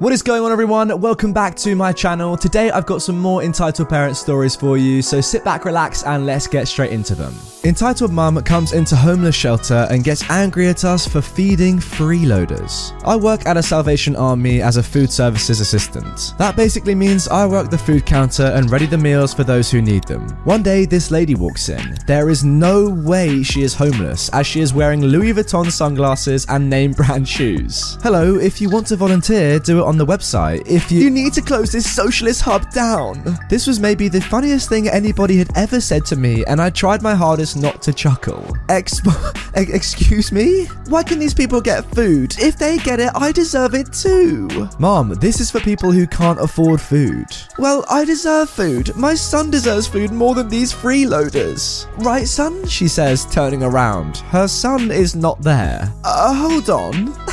What is going on, everyone? Welcome back to my channel. Today, I've got some more entitled parent stories for you, so sit back, relax, and let's get straight into them. Entitled mum comes into homeless shelter and gets angry at us for feeding freeloaders. I work at a Salvation Army as a food services assistant. That basically means I work the food counter and ready the meals for those who need them. One day, this lady walks in. There is no way she is homeless, as she is wearing Louis Vuitton sunglasses and name brand shoes. Hello, if you want to volunteer, do it on the website. If you, you need to close this socialist hub down. This was maybe the funniest thing anybody had ever said to me, and I tried my hardest not to chuckle. Exp- excuse me? Why can these people get food? If they get it, I deserve it too. Mom, this is for people who can't afford food. Well, I deserve food. My son deserves food more than these freeloaders. Right, son? She says, turning around. Her son is not there. Uh, hold on.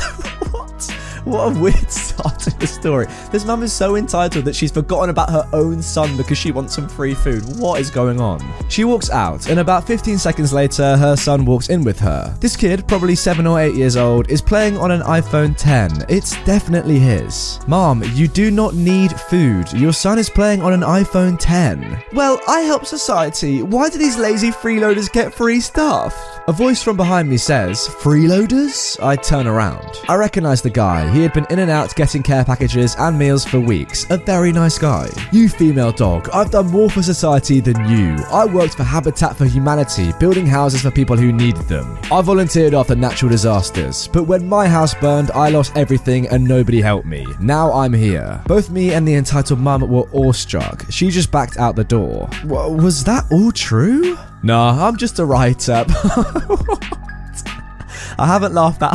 What? What a weird start to the story. This mum is so entitled that she's forgotten about her own son because she wants some free food. What is going on? She walks out, and about 15 seconds later, her son walks in with her. This kid, probably 7 or 8 years old, is playing on an iPhone 10. It's definitely his. Mom, you do not need food. Your son is playing on an iPhone 10. Well, I help society. Why do these lazy freeloaders get free stuff? A voice from behind me says, Freeloaders? I turn around. I recognize the guy. He had been in and out getting care packages and meals for weeks. A very nice guy. You female dog, I've done more for society than you. I worked for Habitat for Humanity, building houses for people who needed them. I volunteered after natural disasters, but when my house burned, I lost everything and nobody helped me. Now I'm here. Both me and the entitled mum were awestruck. She just backed out the door. W- was that all true? Nah, I'm just a writer. I haven't laughed that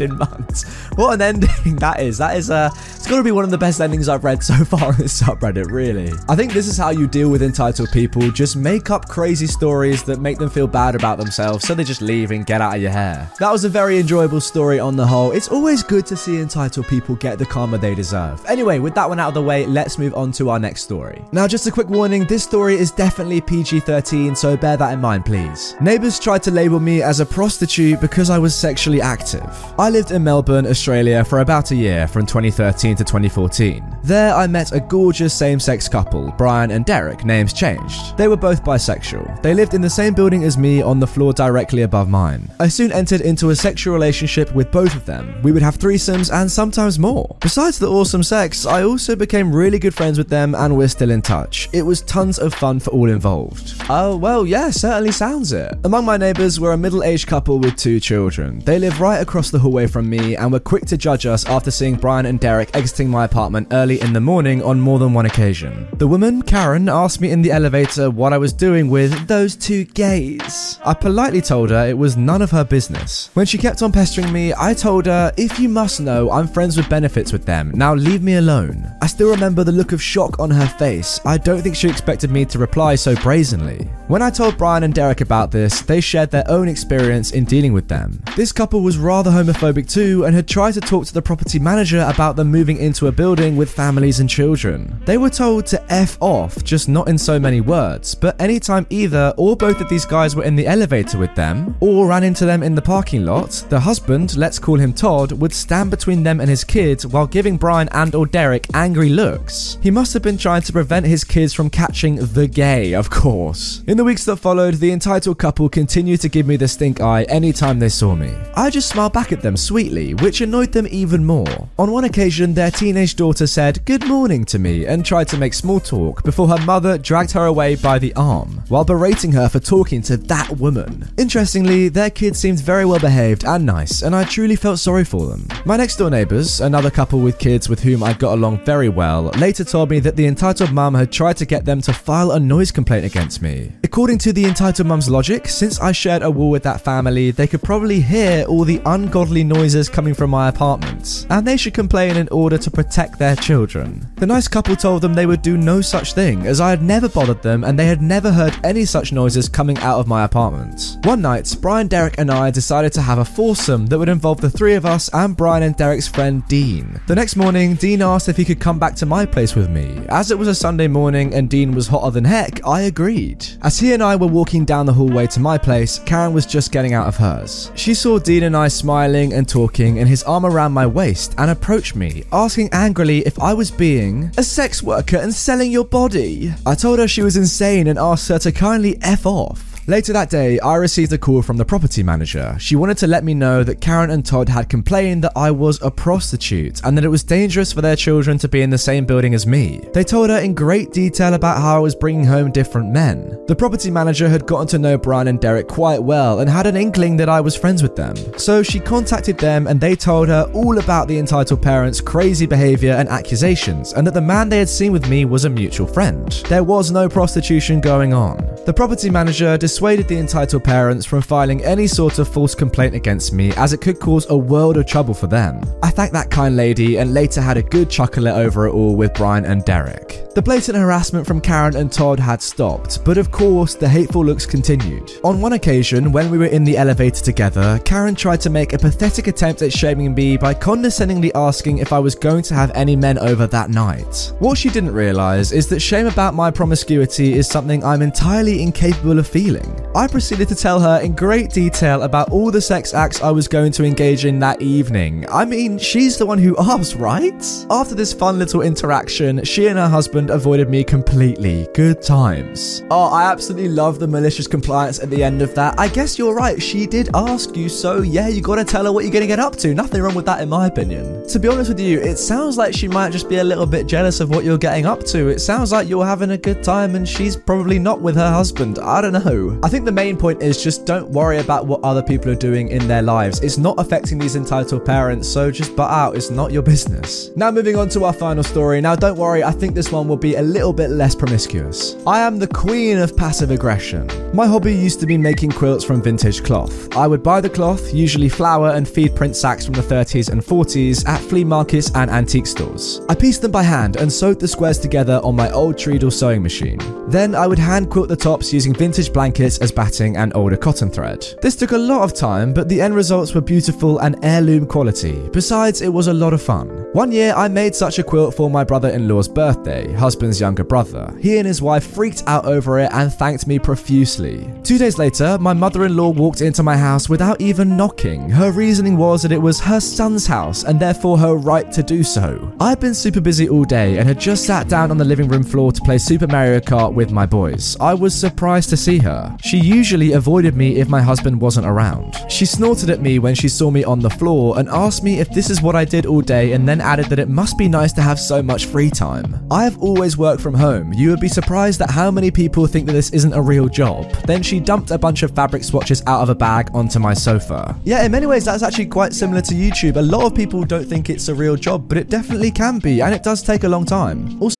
in months. What an ending that is. That is uh it's gotta be one of the best endings I've read so far on this subreddit, really. I think this is how you deal with entitled people. Just make up crazy stories that make them feel bad about themselves, so they just leave and get out of your hair. That was a very enjoyable story on the whole. It's always good to see entitled people get the karma they deserve. Anyway, with that one out of the way, let's move on to our next story. Now, just a quick warning, this story is definitely PG-13, so bear that in mind, please. Neighbours tried to label me as a prostitute because I was sexually active. I lived in Melbourne, Australia for about a year from 2013 to 2014. There, I met a gorgeous same sex couple, Brian and Derek, names changed. They were both bisexual. They lived in the same building as me on the floor directly above mine. I soon entered into a sexual relationship with both of them. We would have threesomes and sometimes more. Besides the awesome sex, I also became really good friends with them and we're still in touch. It was tons of fun for all involved. Oh, well, yeah, certainly sounds it. Among my neighbours were a middle aged couple with two children. They live right across the hallway from me and were quick to judge us after seeing Brian and Derek exiting my apartment early in the morning on more than one occasion. The woman, Karen, asked me in the elevator what I was doing with those two gays. I politely told her it was none of her business. When she kept on pestering me, I told her, if you must know, I'm friends with benefits with them. Now leave me alone. I still remember the look of shock on her face. I don't think she expected me to reply so brazenly. When I told Brian and Derek about this, they shared their own experience in dealing with them. This couple was rather homophobic too and had tried to talk to the property manager about them moving into a building with families and children. They were told to F off, just not in so many words, but anytime either or both of these guys were in the elevator with them or ran into them in the parking lot, the husband, let's call him Todd, would stand between them and his kids while giving Brian and or Derek angry looks. He must have been trying to prevent his kids from catching the gay, of course. In the weeks that followed, the entitled couple continued to give me the stink eye anytime they saw me. I just smiled back at them sweetly, which annoyed them even more. On one occasion, their teenage daughter said good morning to me and tried to make small talk before her mother dragged her away by the arm while berating her for talking to that woman. Interestingly, their kids seemed very well behaved and nice, and I truly felt sorry for them. My next door neighbours, another couple with kids with whom I got along very well, later told me that the entitled mum had tried to get them to file a noise complaint against me. According to the entitled mum's logic, since I shared a wall with that family, they could probably hear all the ungodly ungodly noises coming from my apartment, and they should complain in order to protect their children. The nice couple told them they would do no such thing, as I had never bothered them and they had never heard any such noises coming out of my apartment. One night, Brian, Derek, and I decided to have a foursome that would involve the three of us and Brian and Derek's friend Dean. The next morning, Dean asked if he could come back to my place with me. As it was a Sunday morning and Dean was hotter than heck, I agreed. As he and I were walking down the hallway to my place, Karen was just getting out of hers. She saw Dean and I smiling and talking and his arm around my waist and approached me, asking angrily if I was being a sex worker and selling your body. I told her she was insane and asked her to kindly F off. Later that day, I received a call from the property manager. She wanted to let me know that Karen and Todd had complained that I was a prostitute and that it was dangerous for their children to be in the same building as me. They told her in great detail about how I was bringing home different men. The property manager had gotten to know Brian and Derek quite well and had an inkling that I was friends with them. So she contacted them and they told her all about the entitled parents' crazy behavior and accusations and that the man they had seen with me was a mutual friend. There was no prostitution going on. The property manager dissuaded the entitled parents from filing any sort of false complaint against me as it could cause a world of trouble for them. I thanked that kind lady and later had a good chuckle over it all with Brian and Derek. The blatant harassment from Karen and Todd had stopped, but of course the hateful looks continued. On one occasion, when we were in the elevator together, Karen tried to make a pathetic attempt at shaming me by condescendingly asking if I was going to have any men over that night. What she didn't realise is that shame about my promiscuity is something I'm entirely incapable of feeling. I proceeded to tell her in great detail about all the sex acts I was going to engage in that evening. I mean, she's the one who asked, right? After this fun little interaction, she and her avoided me completely. Good times. Oh, I absolutely love the malicious compliance at the end of that. I guess you're right, she did ask you, so yeah, you gotta tell her what you're gonna get up to. Nothing wrong with that, in my opinion. To be honest with you, it sounds like she might just be a little bit jealous of what you're getting up to. It sounds like you're having a good time and she's probably not with her husband. I don't know. I think the main point is just don't worry about what other people are doing in their lives. It's not affecting these entitled parents, so just butt out. It's not your business. Now, moving on to our final story. Now, don't worry, I think this one will be a little bit less promiscuous. I am the queen of passive aggression. My hobby used to be making quilts from vintage cloth. I would buy the cloth, usually flour and feed print sacks from the 30s and 40s, at flea markets and antique stores. I pieced them by hand and sewed the squares together on my old treadle sewing machine. Then I would hand quilt the tops using vintage blankets as batting and older cotton thread. This took a lot of time, but the end results were beautiful and heirloom quality. Besides, it was a lot of fun. One year, I made such a quilt for my brother in law's birthday, husband's younger brother. He and his wife freaked out over it and thanked me profusely. Two days later, my mother in law walked into my house without even knocking. Her reasoning was that it was her son's house and therefore her right to do so. I'd been super busy all day and had just sat down on the living room floor to play Super Mario Kart with my boys. I was surprised to see her. She usually avoided me if my husband wasn't around. She snorted at me when she saw me on the floor and asked me if this is what I did all day and then added that it must be nice to have so much free time. I have always worked from home. You would be surprised at how many people think that this isn't a real job. Then she dumped a bunch of fabric swatches out of a bag onto my sofa. Yeah, in many ways, that's actually quite similar to YouTube. A lot of people don't think it's a real job, but it definitely can be, and it does take a long time. Also,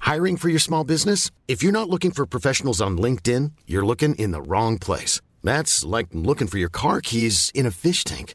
Hiring for your small business? If you're not looking for professionals on LinkedIn, you're looking in the wrong place. That's like looking for your car keys in a fish tank.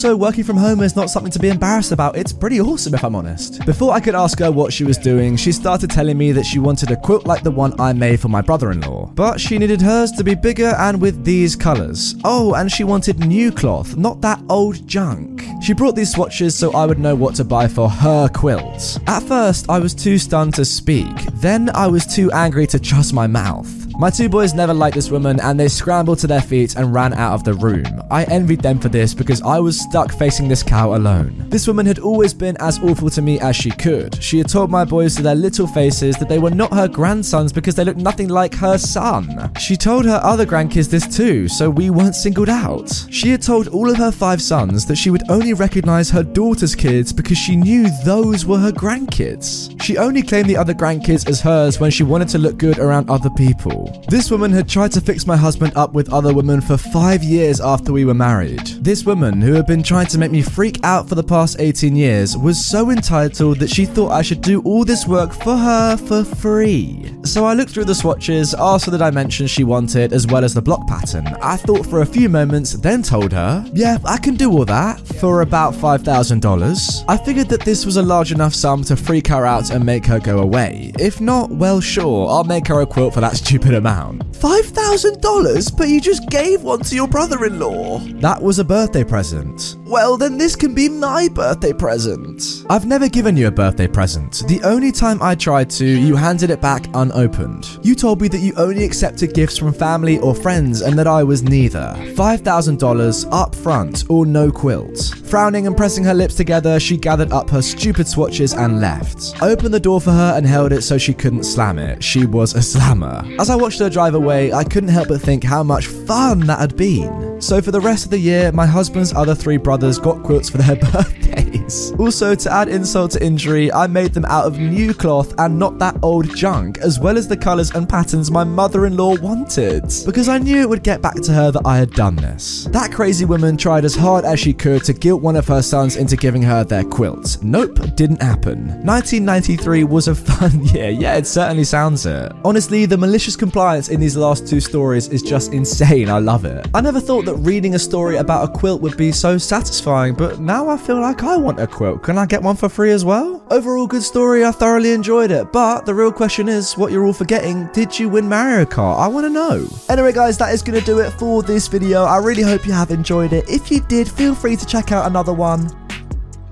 So, working from home is not something to be embarrassed about. It's pretty awesome, if I'm honest. Before I could ask her what she was doing, she started telling me that she wanted a quilt like the one I made for my brother in law. But she needed hers to be bigger and with these colours. Oh, and she wanted new cloth, not that old junk. She brought these swatches so I would know what to buy for her quilt. At first, I was too stunned to speak. Then I was too angry to trust my mouth. My two boys never liked this woman and they scrambled to their feet and ran out of the room. I envied them for this because I was stuck facing this cow alone. This woman had always been as awful to me as she could. She had told my boys to their little faces that they were not her grandsons because they looked nothing like her son. She told her other grandkids this too, so we weren't singled out. She had told all of her five sons that she would only recognize her daughter's kids because she knew those were her grandkids. She only claimed the other grandkids as hers when she wanted to look good around other people. This woman had tried to fix my husband up with other women for five years after we were married. This woman, who had been trying to make me freak out for the past 18 years, was so entitled that she thought I should do all this work for her for free. So I looked through the swatches, asked for the dimensions she wanted, as well as the block pattern. I thought for a few moments, then told her, Yeah, I can do all that for about $5,000. I figured that this was a large enough sum to freak her out and make her go away. If not, well, sure, I'll make her a quilt for that stupid amount. $5,000? But you just gave one to your brother in law. That was a birthday present. Well, then this can be my birthday present. I've never given you a birthday present. The only time I tried to, you handed it back unopened. You told me that you only accepted gifts from family or friends and that I was neither. $5,000 up front or no quilt. Frowning and pressing her lips together, she gathered up her stupid swatches and left. I opened the door for her and held it so she couldn't slam it. She was a slammer. As I watched her drive away, I couldn't help but think how much fun that had been. So for the rest of the year, my husband's other three brothers got quilts for their birthdays. Also, to add insult to injury, I made them out of new cloth and not that old junk, as well as the colours and patterns my mother-in-law wanted. Because I knew it would get back to her that I had done this. That crazy woman tried as hard as she could to guilt one of her sons into giving her their quilt. Nope, didn't happen. 1993 was a fun year, yeah, it certainly sounds it. Honestly, the malicious compliance in these last two stories is just insane, I love it. I never thought that reading a story about a quilt would be so satisfying, but now I feel like I want a quilt. Can I get one for free as well? Overall, good story, I thoroughly enjoyed it, but the real question is what you're all forgetting did you win Mario Kart? I want to know. Anyway, guys, that is going to do it for this video. I really hope you have enjoyed it. If you did, feel free to check out another one.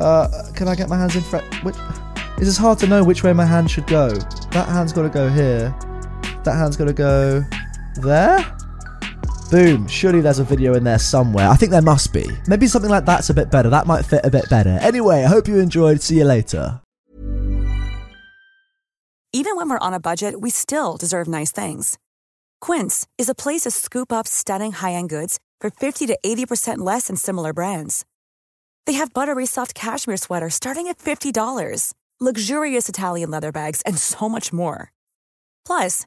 Uh, can I get my hands in front? It is hard to know which way my hand should go. That hand's got to go here. That hand's got to go there. Boom. Surely there's a video in there somewhere. I think there must be. Maybe something like that's a bit better. That might fit a bit better. Anyway, I hope you enjoyed. See you later. Even when we're on a budget, we still deserve nice things. Quince is a place to scoop up stunning high-end goods for 50 to 80% less than similar brands. They have buttery soft cashmere sweaters starting at $50, luxurious Italian leather bags, and so much more. Plus,